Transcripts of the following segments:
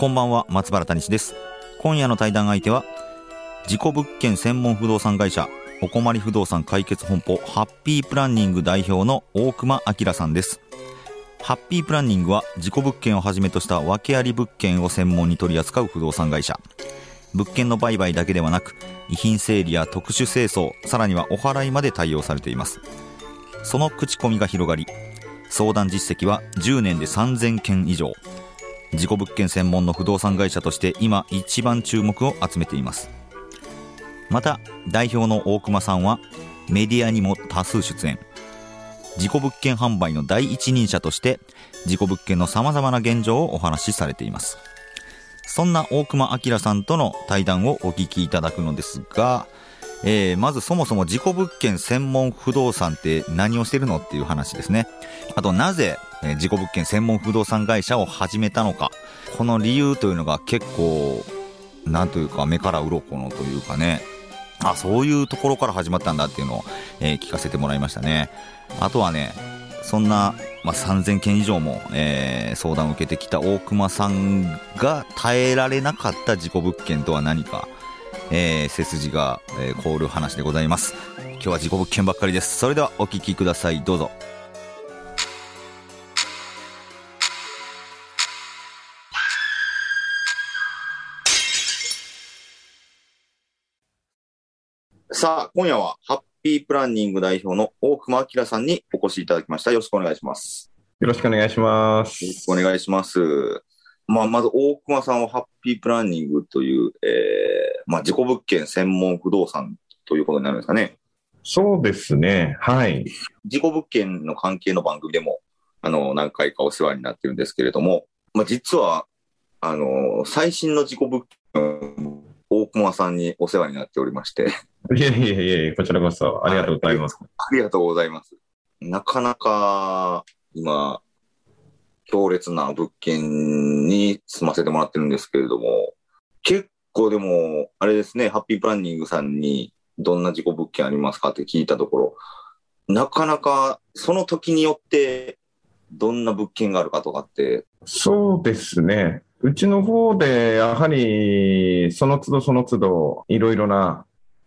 こんばんは、松原谷志です。今夜の対談相手は、事故物件専門不動産会社、お困り不動産解決本舗、ハッピープランニング代表の大熊明さんです。ハッピープランニングは、事故物件をはじめとした訳あり物件を専門に取り扱う不動産会社。物件の売買だけではなく、遺品整理や特殊清掃、さらにはお払いまで対応されています。その口コミが広がり、相談実績は10年で3000件以上。事故物件専門の不動産会社として今一番注目を集めています。また代表の大熊さんはメディアにも多数出演。事故物件販売の第一人者として事故物件の様々な現状をお話しされています。そんな大熊明さんとの対談をお聞きいただくのですが、えー、まずそもそも事故物件専門不動産って何をしてるのっていう話ですね。あとなぜえ事故物件専門不動産会社を始めたのか、この理由というのが結構、なんというか目から鱗のというかね、あ、そういうところから始まったんだっていうのを、えー、聞かせてもらいましたね。あとはね、そんな、まあ、3000件以上も、えー、相談を受けてきた大熊さんが耐えられなかった事故物件とは何か、えー、背筋が、え、凍る話でございます。今日は事故物件ばっかりです。それではお聞きください。どうぞ。さあ、今夜はハッピープランニング代表の大熊明さんにお越しいただきました。よろしくお願いします。よろしくお願いします。よろしくお願いします。まあ、まず大熊さんはハッピープランニングという、えー、まあ、事故物件専門不動産ということになるんですかね。そうですね。はい。事故物件の関係の番組でも、あの、何回かお世話になってるんですけれども、まあ、実は、あの、最新の事故物件、大熊さんにお世話になっておりまして。いやいやいやこちらこそありがとうございます。ありがとうございます。なかなか今、強烈な物件に住ませてもらってるんですけれども、結構でも、あれですね、ハッピープランニングさんにどんな事故物件ありますかって聞いたところ、なかなかその時によってどんな物件があるかとかって。そうですね。うちの方で、やはり、その都度その都度、いろいろな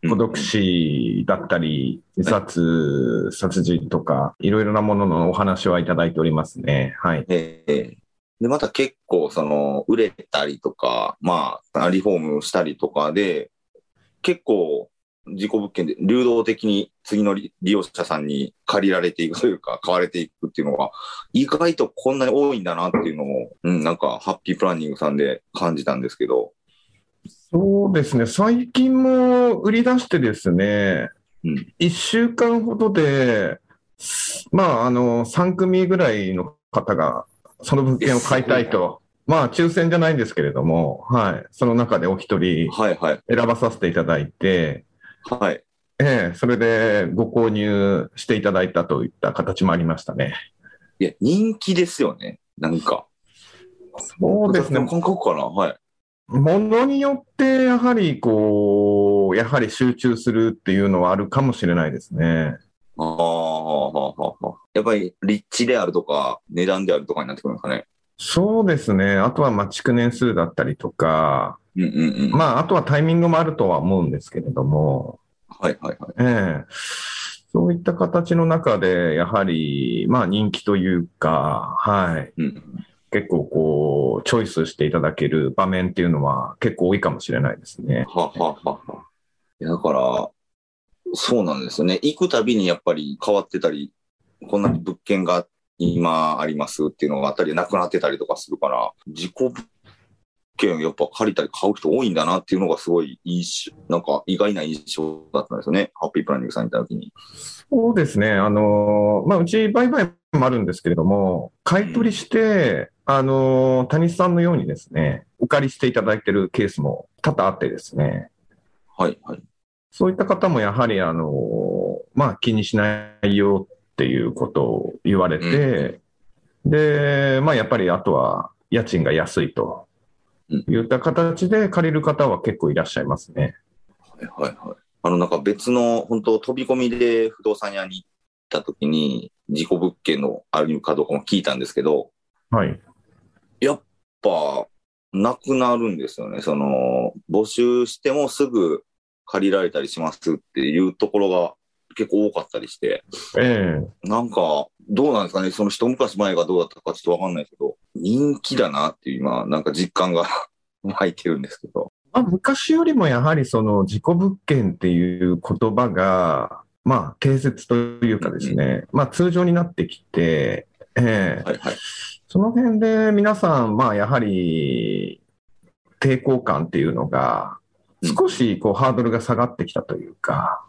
孤独死だったり、自殺、殺人とか、いろいろなもののお話はいただいておりますね。はい。えー、で、また結構、その、売れたりとか、まあ、リフォームしたりとかで、結構、事故物件で流動的に次の利用者さんに借りられていくというか、買われていくっていうのが、意外とこんなに多いんだなっていうのも、うん、なんか、ハッピープランニングさんで感じたんですけど。そうですね、最近も売り出してですね、うん、1週間ほどで、まあ、あの、3組ぐらいの方が、その物件を買いたいと。まあ、抽選じゃないんですけれども、はい。その中でお一人、選ばさせていただいて、はい。ええ、それでご購入していただいたといった形もありましたね。いや、人気ですよね。なんか。そうですね。感覚かなはい。ものによって、やはり、こう、やはり集中するっていうのはあるかもしれないですね。ああ、やっぱり立地であるとか、値段であるとかになってくるんですかね。そうですね。あとは、まあ、築年数だったりとか、うんうんうん、まあ、あとはタイミングもあるとは思うんですけれども、はいはいはい。ええそういった形の中で、やはり、まあ人気というか、はい。うん、結構こう、チョイスしていただける場面っていうのは結構多いかもしれないですね。はははは。だから、そうなんですよね。行くたびにやっぱり変わってたり、こんな物件が今ありますっていうのがあったり、なくなってたりとかするから、自己物券やっぱ借りたり買う人多いんだなっていうのがすごい印象、なんか意外な印象だったんですよね。ハッピープランニングさんに行った時に。そうですね。あの、まあ、うち売買もあるんですけれども、買い取りして、あの、谷さんのようにですね、お借りしていただいているケースも多々あってですね、はい、はい。そういった方もやはり、あの、まあ、気にしないよっていうことを言われて、で、まあ、やっぱりあとは家賃が安いといった形で借りる方は結構いらっしゃいますね。はい、はい、はい。あの、なんか別の、本当飛び込みで不動産屋に行った時に、事故物件のあるかどうかも聞いたんですけど、はい。やっぱ、なくなるんですよね。その、募集してもすぐ借りられたりしますっていうところが結構多かったりして、ええ。なんか、どうなんですかね、その一昔前がどうだったかちょっとわかんないけど、人気だなっていう今、なんか実感が 湧いてるんですけど。まあ、昔よりもやはりその事故物件っていう言葉が、まあ、定説というかですね、まあ、通常になってきて、ええ。はいはい。その辺で皆さん、まあ、やはり抵抗感っていうのが、少しこうハードルが下がってきたというか、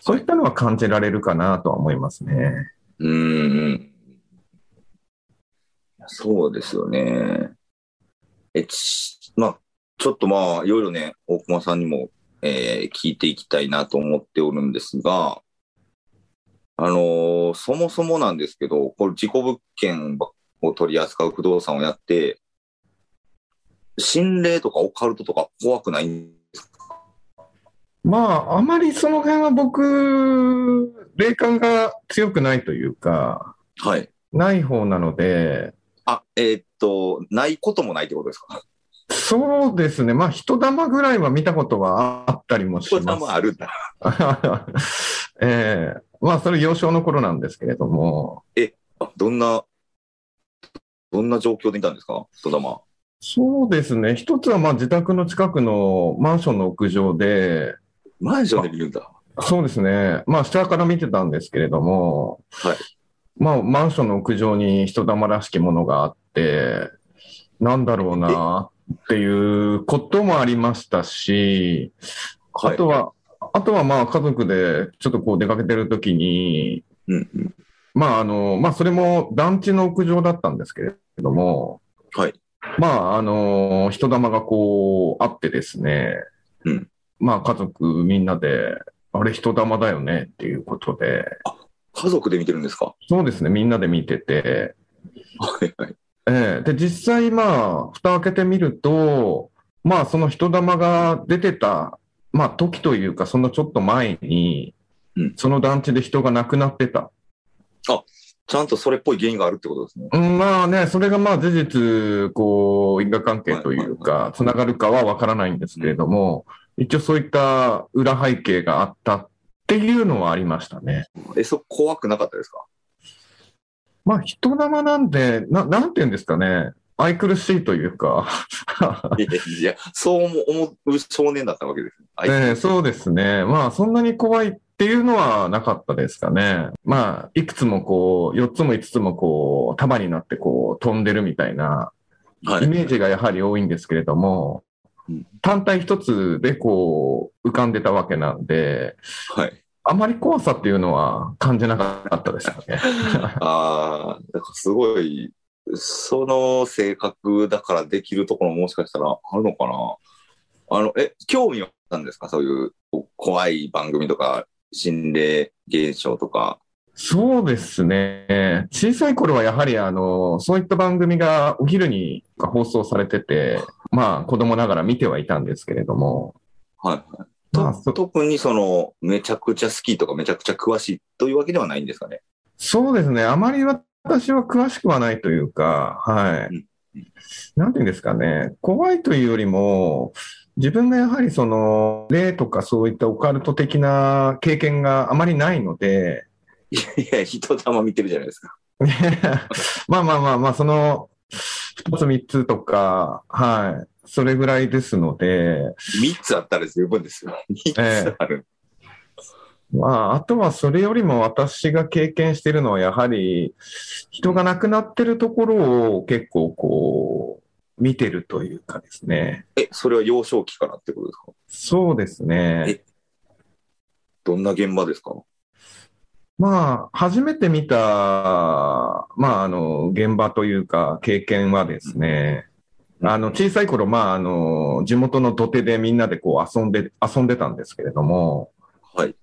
そういったのは感じられるかなとは思いますね。うん。そうですよね。え、ち、まあ、ちょっとまあ、いろいろね、大熊さんにも、えー聞いていきたいなと思っておるんですが、あのーそもそもなんですけど、これ事故物件を取り扱う不動産をやって、心霊とかオカルトとか怖くないんまあ、あまりその辺は僕、霊感が強くないというか、はい。ない方なので、あ、えーっと、ないこともないってことですか？そうですね。まあ、人玉ぐらいは見たことはあったりもします。もあるんだ。ええまあ、それ幼少の頃なんですけれども、あどんな、どんな状況でいたんですか？人玉。そうですね。一つはまあ自宅の近くのマンションの屋上で、マンションで見るんだ。そうですね。まあ下から見てたんですけれども、はい。まあマンションの屋上に人玉らしきものがあって、なんだろうなっていうこともありましたし、あはい。とは、あとはまあ家族でちょっとこう出かけてるときに、うんうん。まああの、まあそれも団地の屋上だったんですけれども、はい。まああの、人玉がこうあってですね、うんまあ家族みんなで、あれ人玉だよねっていうことで、家族で見てるんですか？そうですね、みんなで見てて、はいはい。ええで、実際まあ、蓋開けてみると、まあその人玉が出てた、まあ時というかそのちょっと前にうん、その団地で人が亡くなってた。ちゃんとそれっぽい原因があるってことですね。うん、まあね、それがまあ事実、こう、因果関係というか、つながるかはわからないんですけれども、一応そういった裏背景があったっていうのはありましたね。え、そ、怖くなかったですか？まあ人玉なんで、な、なんて言うんですかね、愛くるしいというか、いやいや、そう思う少年だったわけですね。ええそうですね。まあそんなに怖いっていうのはなかったですかね。まあ、いくつもこう、4つも5つもこう、束になってこう、飛んでるみたいな、はいイメージがやはり多いんですけれどもうん、単体一つでこう浮かんでたわけなんで、はい。あまり怖さっていうのは感じなかったですよね。ああ、なんかすごい、その性格だからできるところももしかしたらあるのかなあの、え、興味はあったんですか？そういうこ怖い番組とか、心霊現象とか。そうですね。小さい頃はやはりあの、そういった番組がお昼に放送されてて、まあ子供ながら見てはいたんですけれども、はいはい。まあ特にその、めちゃくちゃ好きとかめちゃくちゃ詳しいというわけではないんですかね？そうですね。あまり私は詳しくはないというか、はいうん。なんていうんですかね。怖いというよりも、自分がやはりその、霊とかそういったオカルト的な経験があまりないので、いやいや、人玉見てるじゃないですか。まあまあまあまあ、その、二つ三つとか、はい。それぐらいですので、3つあったら十分ですよ。3つある。まあ、あとはそれよりも私が経験しているのは、やはり人が亡くなってるところを結構こう、見てるというかですね。え、それは幼少期からってことですか？そうですね。どんな現場ですか？まあ、初めて見た、まあ、あの、現場というか、経験はですね、あの、小さい頃、まあ、あの、地元の土手でみんなでこう遊んで、遊んでたんですけれども、はい。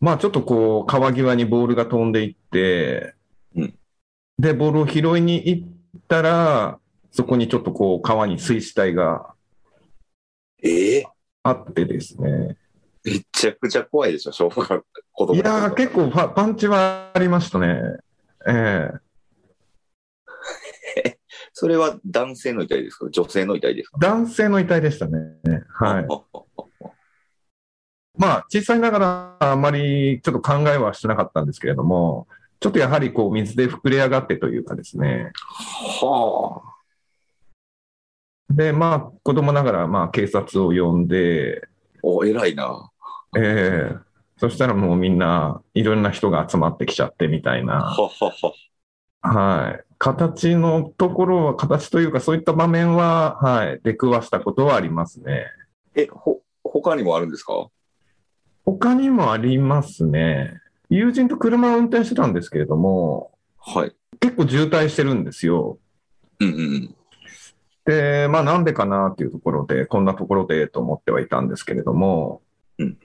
まあ、ちょっとこう、川際にボールが飛んでいって、うんで、ボールを拾いに行ったら、そこにちょっとこう、川に水死体がええあってですね。めちゃくちゃ怖いでしょ、小学校子供いやー、結構パパンチはありましたね。ええ それは男性の遺体ですか？女性の遺体ですか？男性の遺体でしたね。はい。まあ、小さいながらあまりちょっと考えはしてなかったんですけれども、ちょっとやはりこう水で膨れ上がってというかですね。はあ。で、まあ、子供ながらまあ警察を呼んで、お、偉いな。ええそしたらもうみんないろんな人が集まってきちゃってみたいな。ははは。はい。形のところは、形というかそういった場面は、はい、出くわしたことはありますね。え、ほ、他にもあるんですか？他にもありますね。友人と車を運転してたんですけれども、はい。結構渋滞してるんですよ。うんうんで、まあなんでかなっていうところで、こんなところでと思ってはいたんですけれども、うん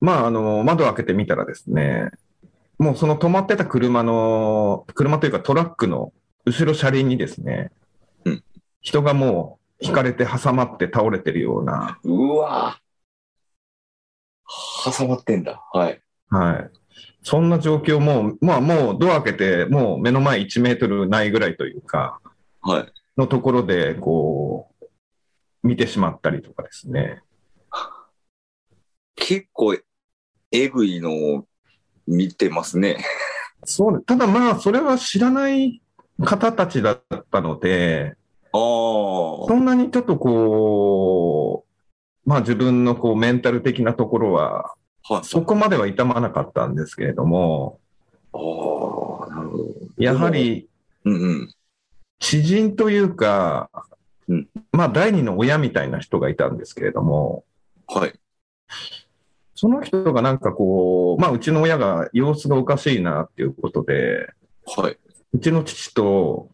まああの、窓を開けてみたらですね、もうその止まってた車の、車というかトラックの後ろ車輪にですね、うん人がもう引かれて挟まって倒れてるような、うわ挟まってんだ。はい。はい。そんな状況も、まあもうドア開けて、もう目の前1メートルないぐらいというか、はい。のところで、こう、見てしまったりとかですね。結構、えぐいのを見てますね。そうね。ただまあ、それは知らない方たちだったので、ああ。そんなにちょっとこう、まあ自分のこうメンタル的なところは、はい。そこまでは痛まなかったんですけれども、ああ、なるほど。やはりうんうん。知人というかうん、まあ第二の親みたいな人がいたんですけれども、はい。その人がなんかこう、まあうちの親が様子がおかしいなっていうことで、はい。うちの父と、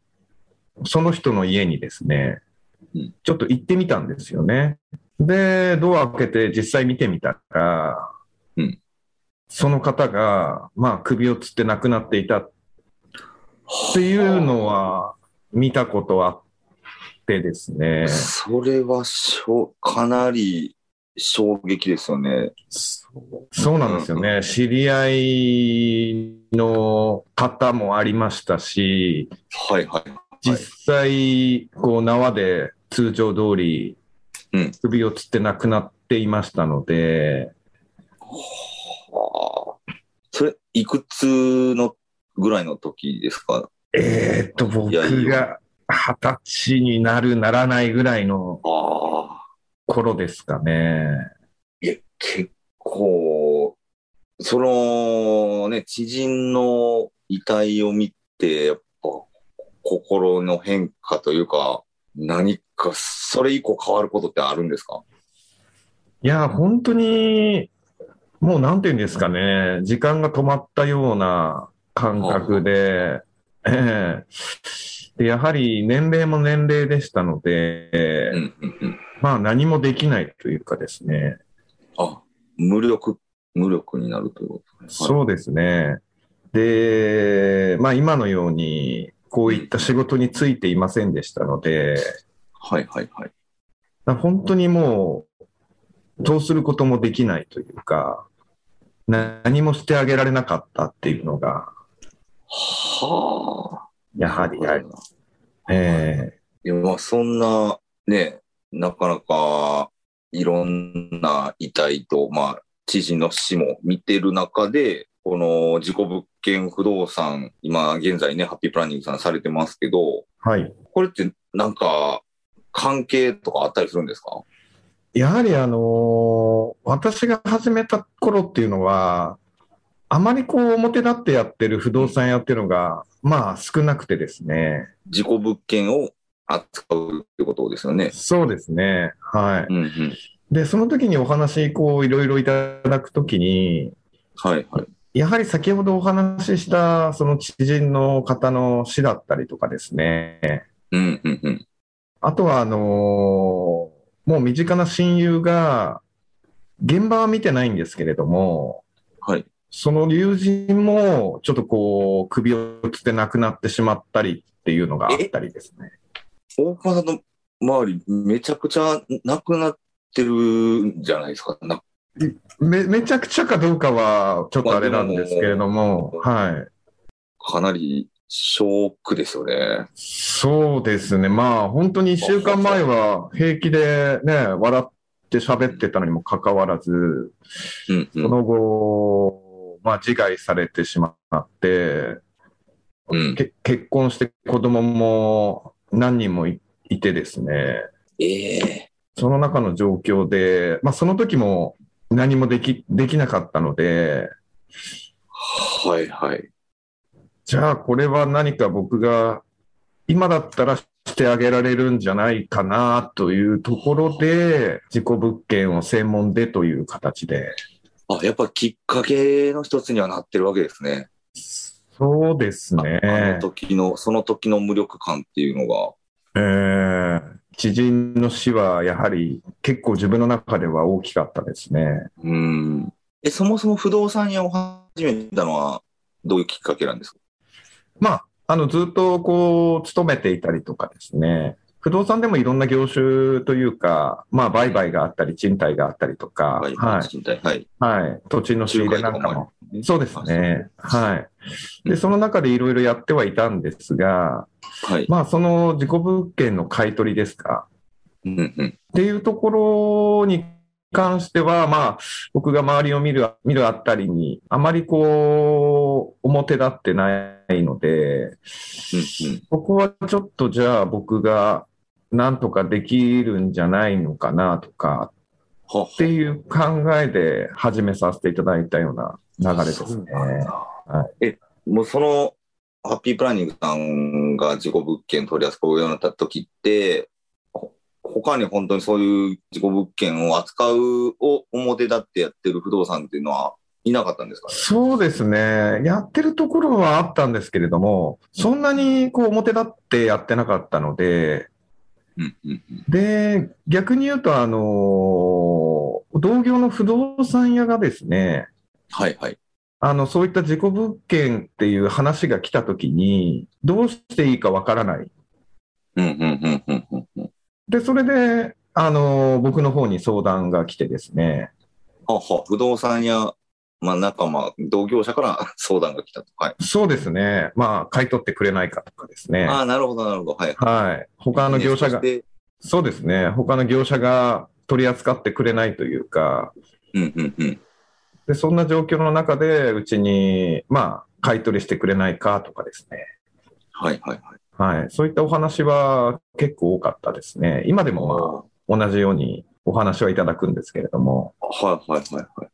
その人の家にですねうん、ちょっと行ってみたんですよね。で、ドア開けて実際見てみたら、うんその方が、まあ首をつって亡くなっていたっていうのは見たことあってですね。それはしょ、かなり衝撃ですよね。そうなんですよね。知り合いの方もありましたし、はいはい。実際、こう、縄で通常通りうん、首をつって亡くなっていましたので、はあ。それ、いくつのぐらいの時ですか？えーっと、僕が二十歳になる、ならないぐらいのああ。頃ですかね。いや、結構、そのね、知人の遺体を見て、やっぱ、心の変化というか、何か、それ以降変わることってあるんですか？いや、本当に、もうなんていうんですかね、時間が止まったような感覚で、ええでやはり年齢も年齢でしたので、うんうんうん。まあ何もできないというかですね、あ、無力、無力になるということですね。そうですね。で、まあ今のように、こういった仕事についていませんでしたので、はいはいはい。本当にもう、どうすることもできないというか、何もしてあげられなかったっていうのが、はあ。やはり。ありえ。いや、まあ、そんな、ね、なかなか、いろんな遺体と、まあ、知人の死も見てる中で、この事故物件不動産、今現在ね、ハッピープランニングさんされてますけど、えはい。これってなんか、関係とかあったりするんですか？やはりあのー私が始めた頃っていうのは、あまりこう表立ってやってる不動産屋っていうのが、まあ少なくてですね。事故物件を扱うってことですよね。そうですね。はい。うんうん。で、その時にお話、こう、いろいろいただくときに、はいはい。やはり先ほどお話しした、その知人の方の死だったりとかですね。うん、うん、うん。あとは、あのーもう身近な親友が、現場は見てないんですけれども、はい。その友人も、ちょっとこう、首をつって亡くなってしまったりっていうのがあったりですね。大熊さんの周り、めちゃくちゃなくなってるんじゃないですか？なめ、めちゃくちゃかどうかは、ちょっとあれなんですけれども、まあはい。かなりショックですよね。そうですね。まあ、本当に一週間前は平気でね、笑って喋ってたのにもかかわらず、うん、うそん。の後、まあ、自害されてしまって、うん。け結婚して子供も何人もいいてですね、ええ。その中の状況で、まあ、その時も何もでき、できなかったので、はい、はい。じゃあこれは何か僕が今だったらしてあげられるんじゃないかなというところで、事故物件を専門でという形で、あ、やっぱきっかけの一つにはなってるわけですね。そうですね。あの時の、その時の無力感っていうのが。えー知人の死はやはり結構自分の中では大きかったですね。うん。え、そもそも不動産屋を始めたのは、どういうきっかけなんですか？まあ、あの、ずっとこう、勤めていたりとかですね。不動産でもいろんな業種というか、まあ、売買があったり、賃貸があったりとか、はい、はい、はい。はい、土地の仕入れなんかもそうですね。はい。で、うんその中でいろいろやってはいたんですが、はい。まあ、その自己物件の買い取りですか。うんうん。っていうところに関しては、まあ、僕が周りを見る、見るあたりに、あまりこう、表立ってないので、うんうん。ここはちょっとじゃあ僕がなんとかできるんじゃないのかなとかっていう考えで始めさせていただいたような流れですね。はえ、もうその、ハッピープランニングさんが事故物件取り扱うようになった時って、ほ他に本当にそういう事故物件を扱うを表立ってやってる不動産っていうのはいなかったんですかね？そうですね。やってるところはあったんですけれども、そんなにこう表立ってやってなかったので。で、逆に言うと、あの、同業の不動産屋がですね、はいはい。あの、そういった事故物件っていう話が来たときに、どうしていいかわからない。うんうんうんうんうんうん。で、それで、あの、僕の方に相談が来てですね、はは、不動産屋、まあ仲間、同業者から 相談が来たと。はい。そうですね、まあ、買い取ってくれないかとかですね。ああ、なるほどなるほど。はい。はい。他の業者が、でそうですね、他の業者が取り扱ってくれないというか、うんうんうん。で、そんな状況の中で、うちに、まあ、買い取りしてくれないかとかですね。はいはいはい。はい。そういったお話は結構多かったですね。今でもまあ、同じようにお話はいただくんですけれども。はいはいはいはい。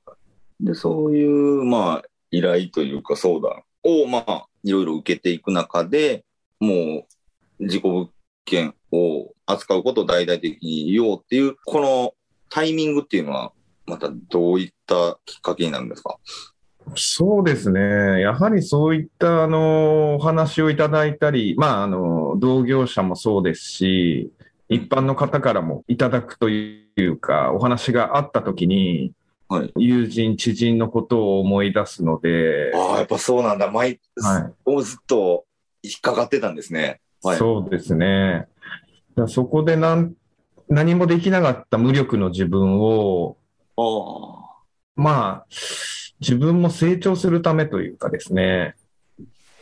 で、そういう、まあ、依頼というか相談を、まあ、いろいろ受けていく中で、もう、事故物件を扱うことを大々的に言おうっていう、このタイミングっていうのは、またどういったきっかけになるんですか？そうですね。やはりそういった、あの、お話をいただいたり、まあ、あの、同業者もそうですし、一般の方からもいただくというか、お話があったときに、はい。友人、知人のことを思い出すので、ああ、やっぱそうなんだ。毎、はいをずっと引っかかってたんですね。はい。そうですね。だそこでなん何もできなかった無力の自分を、ああ。まあ、自分も成長するためというかですね、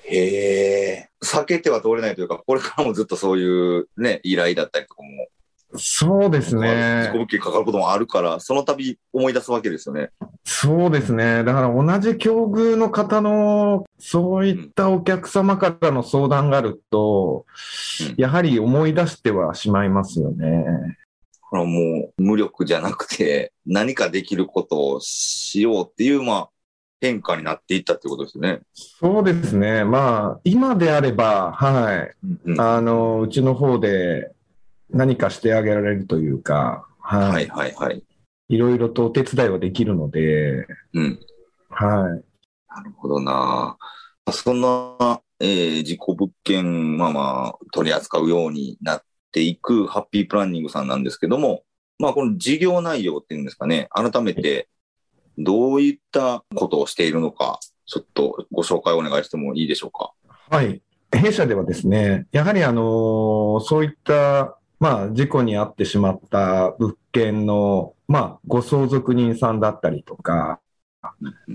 へえ。避けては通れないというか、これからもずっとそういうね、依頼だったりとかも、そうです自己ね。物件かかることもあるから、その度思い出すわけですよね。そうですね。だから同じ境遇の方の、そういったお客様からの相談があると、うんやはり思い出してはしまいますよね。これはもう無力じゃなくて、何かできることをしようっていう、まあ、変化になっていったってことですよね。そうですね。まあ、今であれば、はい。うんあの、うちの方で何かしてあげられるというか、はい。はいはいはい。いろいろとお手伝いはできるので、うん。はい。なるほどな。そんな、えー、事故物件、まあまあ、取り扱うようになっていくハッピープランニングさんなんですけども、まあ、この事業内容っていうんですかね、改めて、どういったことをしているのか、ちょっとご紹介お願いしてもいいでしょうか？はい。弊社ではですね、やはりあの、そういった、まあ、事故に遭ってしまった物件の、まあ、ご相続人さんだったりとか、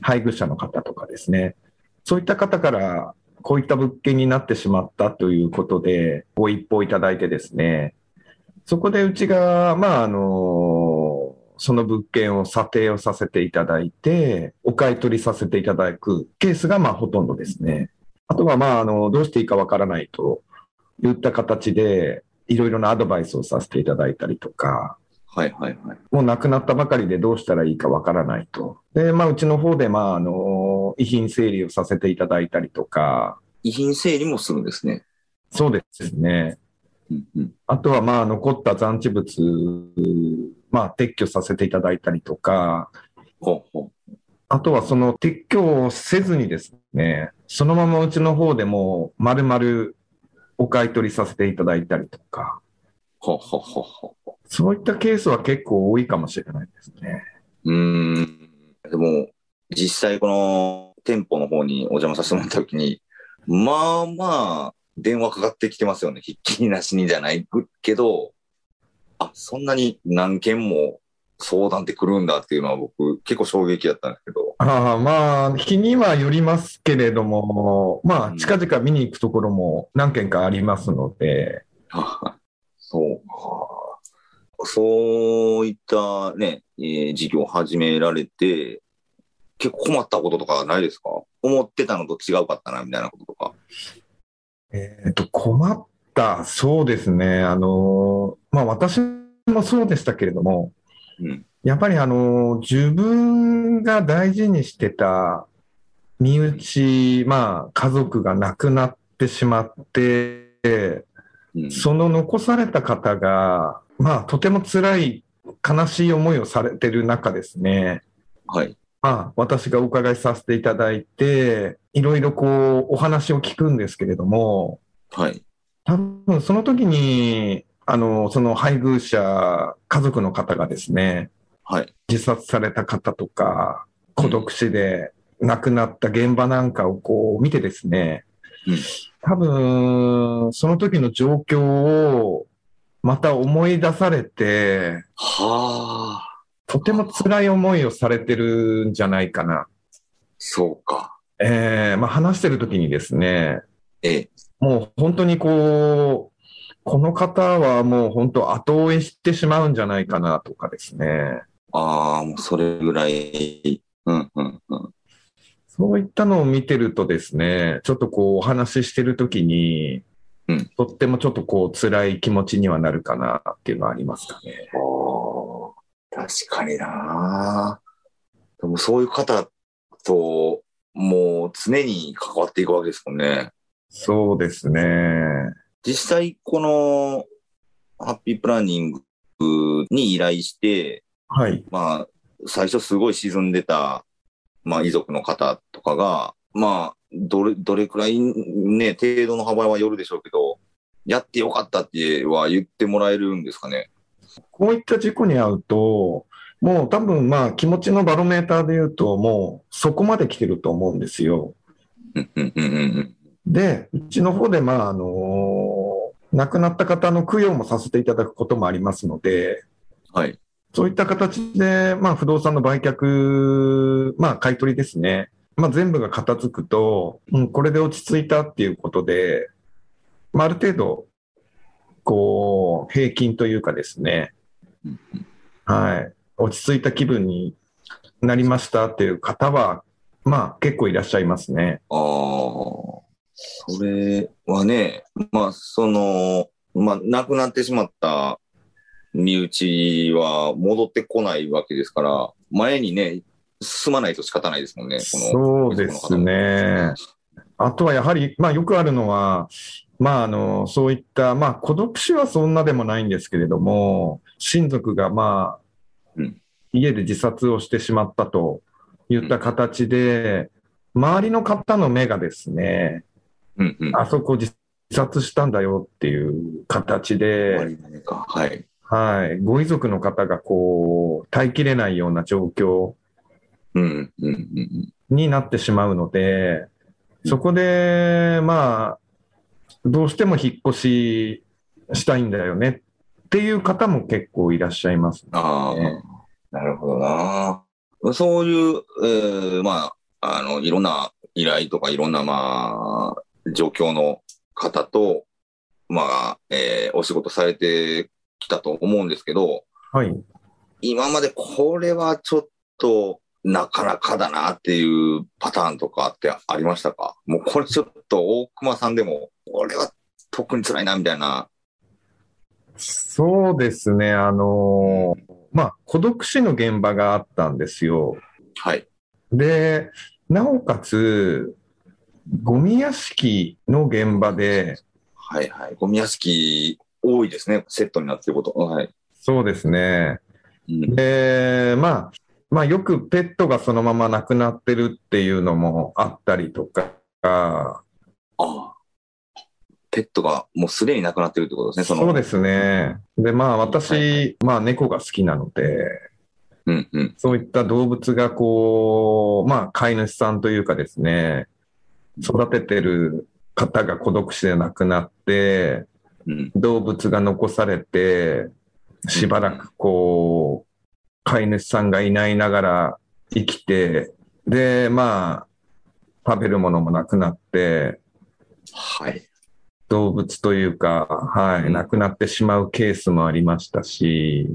配偶者の方とかですね、そういった方からこういった物件になってしまったということで、ご一報いただいてですね、そこでうちが、まあ、あの、その物件を査定をさせていただいて、お買い取りさせていただくケースが、まあ、ほとんどですね。あとは、まあ、あの、どうしていいかわからないといった形で、いろいろなアドバイスをさせていただいたりとか、はいはいはい。もう亡くなったばかりでどうしたらいいかわからないと。で、まあ、うちの方で、まあ、あの、遺品整理をさせていただいたりとか。遺品整理もするんですね。そうですね。うんうん、あとは、まあ、残った残地物、まあ、撤去させていただいたりとか。ほうほうあとは、その撤去をせずにですね、そのままうちの方でも、丸々お買い取りさせていただいたりとか。ほほほほそういったケースは結構多いかもしれないですね。うん。でも、実際この店舗の方にお邪魔させてもらった時に、まあまあ、電話かかってきてますよね。ひっきりなしにじゃないけど、あ、そんなに何件も相談ってくるんだっていうのは僕結構衝撃だったんですけど。ああまあ、日にはよりますけれども、まあ、近々見に行くところも何件かありますので。うん、そうか。そういったね、えー、事業を始められて、結構困ったこととかないですか？思ってたのと違うかったな、みたいなこととか。えっ、と、困った、そうですね。あの、まあ私もそうでしたけれども、うん、やっぱりあの、自分が大事にしてた身内、まあ家族が亡くなってしまって、うん、その残された方が、まあ、とても辛い、悲しい思いをされてる中ですね。はい。まあ、私がお伺いさせていただいて、いろいろこう、お話を聞くんですけれども、はい。多分、その時に、あの、その配偶者、家族の方がですね、はい。自殺された方とか、孤独死で亡くなった現場なんかをこう見てですね、うん、多分、その時の状況をまた思い出されて、はあ。とても辛い思いをされてるんじゃないかな。そうか。ええー、まあ話してる時にですね、ええ。もう本当にこう、この方はもう本当後追いしてしまうんじゃないかなとかですね。ああ、もうそれぐらい。うんうんうん。そういったのを見てるとですね、ちょっとこうお話ししてる時に、うん、とってもちょっとこう辛い気持ちにはなるかなっていうのはありますかね。確かになでもそういう方ともう常に関わっていくわけですもんね。そうですね。実際このハッピープランニングに依頼して、はい。まあ、最初すごい沈んでた、まあ遺族の方とかが、まあ、どれ、どれくらいね、程度の幅はよるでしょうけど、やってよかったっては言ってもらえるんですかね。こういった事故に遭うと、もう多分まあ気持ちのバロメーターで言うと、もうそこまで来てると思うんですよ。で、うちの方でまああのー、亡くなった方の供養もさせていただくこともありますので、はい。そういった形で、まあ不動産の売却、まあ買い取りですね。まあ、全部が片付くと、うん、これで落ち着いたっていうことで、まあ、ある程度、こう、平均というかですね、はい、落ち着いた気分になりましたっていう方は、まあ、結構いらっしゃいますね。ああ、それはね、まあ、その、まあ、亡くなってしまった身内は戻ってこないわけですから、前にね、進まないと仕方ないですもんね、そうですね。あとはやはり、まあよくあるのは、まああの、そういった、まあ孤独死はそんなでもないんですけれども、親族がまあ、うん、家で自殺をしてしまったといった形で、周りの方の目がですね、うんうん。あそこ自殺したんだよっていう形で。はい。はい、ご遺族の方がこう、耐えきれないような状況うんうんうんうん。になってしまうので、そこで、まあ、どうしても引っ越ししたいんだよねっていう方も結構いらっしゃいます、ああ、ね。なるほどな。そういう、えーまあ、あの、いろんな依頼とかいろんな、まあ、状況の方と、まあ、えーお仕事されてきたと思うんですけど、はい。今までこれはちょっとなかなかだなっていうパターンとかってありましたか？もうこれちょっと大熊さんでも、これは特に辛いなみたいな。そうですね、あのーまあ、孤独死の現場があったんですよ。はい。で、なおかつ、ゴミ屋敷の現場で、はいはい。ゴミ屋敷多いですね。セットになってること。はい。そうですね。うん、で、まあ、まあ、よくペットがそのまま亡くなってるっていうのもあったりとか、ああ。ペットがもうすでに亡くなってるってことですね。そのそうですね。で、まあ、私、はいまあ、猫が好きなので、うんうん。そういった動物がこう、まあ、飼い主さんというかですね、育ててる方が孤独死で亡くなって、うん。動物が残されて、しばらくこう、飼い主さんがいないながら生きて、で、まあ、食べるものもなくなって、はい。動物というか、はい、うん亡くなってしまうケースもありましたし、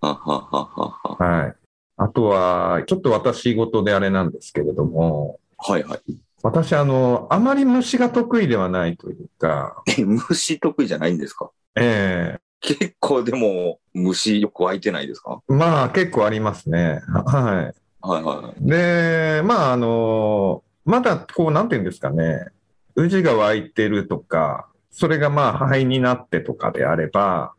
ははははは。はい。あとは、ちょっと私事であれなんですけれども、はいはい。私、あの、あまり虫が得意ではないというか、え、虫得意じゃないんですか？え結構でも虫よく湧いてないですか？えまあ結構ありますね。ははい。はいはい。で、まあ、あの、まだ、こう、なんていうんですかね、宇治が湧いてるとか、それがまあ、肺になってとかであれば、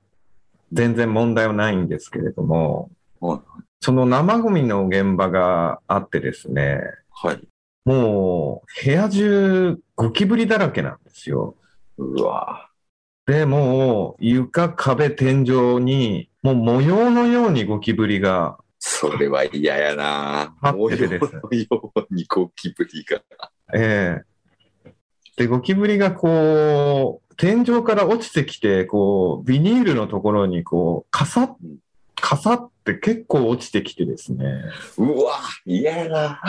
全然問題はないんですけれども、はいその生ゴミの現場があってですね、はい。もう、部屋中、ゴキブリだらけなんですよ。うわで、もう、床、壁、天井に、もう模様のようにゴキブリが、それは嫌やなあ模様のようにゴキブリが。ええで、ゴキブリがこう、天井から落ちてきて、こう、ビニールのところにこう、かさっ、かさって結構落ちてきてですね。うわ嫌やな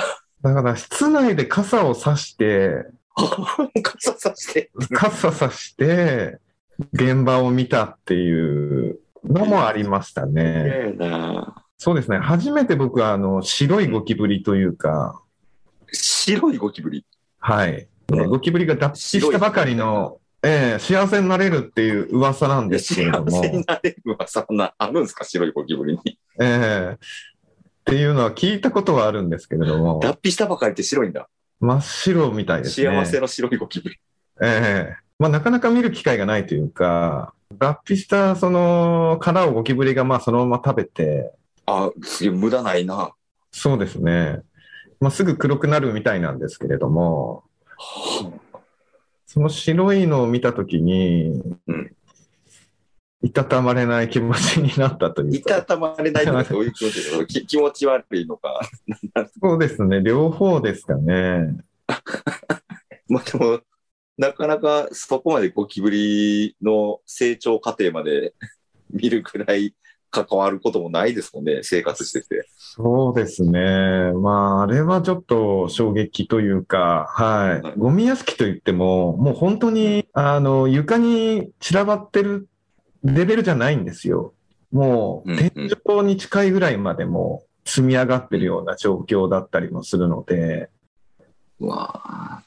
だから、室内で傘を差して、傘さして。傘差して、現場を見たっていうのもありました嫌ね。そうですね。初めて僕は、あの、白いゴキブリというか、白いゴキブリ？はい。ゴキブリが脱皮したばかりの、ええ幸せになれるっていう噂なんですけれども。幸せになれるはそんな、あるんですか？白いゴキブリに。ええっていうのは聞いたことはあるんですけれども、脱皮したばかりって白いんだ。真っ白みたいですね。幸せの白いゴキブリ。ええまあ、なかなか見る機会がないというか、脱皮したその殻をゴキブリがまあそのまま食べて、あ、無駄ないな。そうですね。まあ、すぐ黒くなるみたいなんですけれども、その白いのを見たときに、うんいたたまれない気持ちになったといういか。たたまれないのかどういう気持ちき気持ち悪いのか。そうですね。両方ですかね。まあでも、なかなかそこまでゴキブリの成長過程まで 見るくらい関わることもないですもんね、生活してて。そうですね。まあ、あれはちょっと衝撃というか、ははいい。ゴミ屋敷といっても、もう本当に、あの、床に散らばってるレベルじゃないんですよ。もう、うん天井に近いぐらいまでもう積み上がってるような状況だったりもするので、うわあ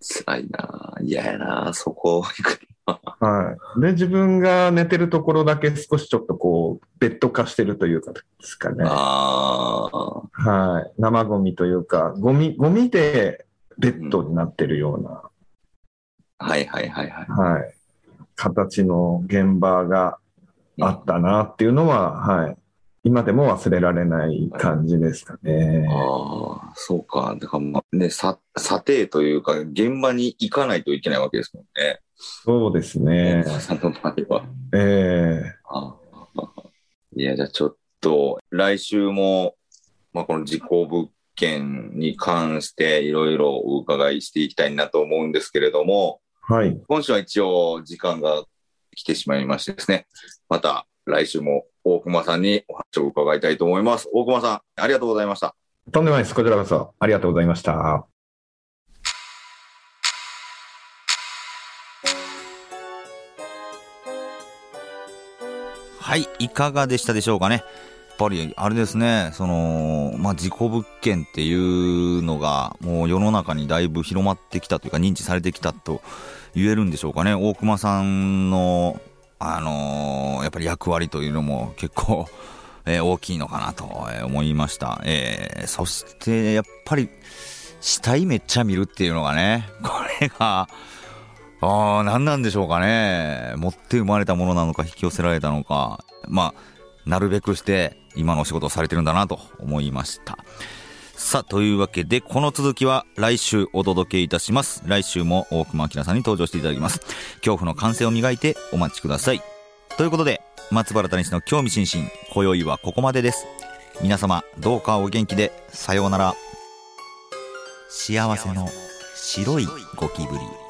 辛いな嫌やなそこ行くはい。で、自分が寝てるところだけ少しちょっとこう、ベッド化してるというかですかね。ああ、はい。生ゴミというか、ゴミ、ゴミでベッドになってるような、はいはいはいはい。はい。形の現場があったなっていうのは、はい。今でも忘れられない感じですかね。ああ、そうか。だからまあね、さ、査定というか、現場に行かないといけないわけですもんね。そうですね。さんの場合は。ええああいや、じゃあちょっと、来週も、まあ、この事故物件に関していろいろお伺いしていきたいなと思うんですけれども、はい。今週は一応時間が来てしまいましてですね、また来週も大熊さんにお話を伺いたいと思います。大熊さん、ありがとうございました。とんでもないです。こちらこそありがとうございました。はい、いかがでしたでしょうかね。やっぱり、あれですね、その、まあ、事故物件っていうのが、もう世の中にだいぶ広まってきたというか、認知されてきたと言えるんでしょうかね。大熊さんの、あのーやっぱり役割というのも結構、えー大きいのかなと思いました。えーそして、やっぱり、死体めっちゃ見るっていうのがね、これが、あ、何なんでしょうかね。持って生まれたものなのか、引き寄せられたのか。まあ、なるべくして、今のお仕事をされてるんだなと思いました。さあ、というわけで、この続きは来週お届けいたします。来週も大熊明さんに登場していただきます。恐怖の感性を磨いてお待ちください。ということで、松原谷氏の興味津々、今宵はここまでです。皆様、どうかお元気で、さようなら。幸せの白いゴキブリ。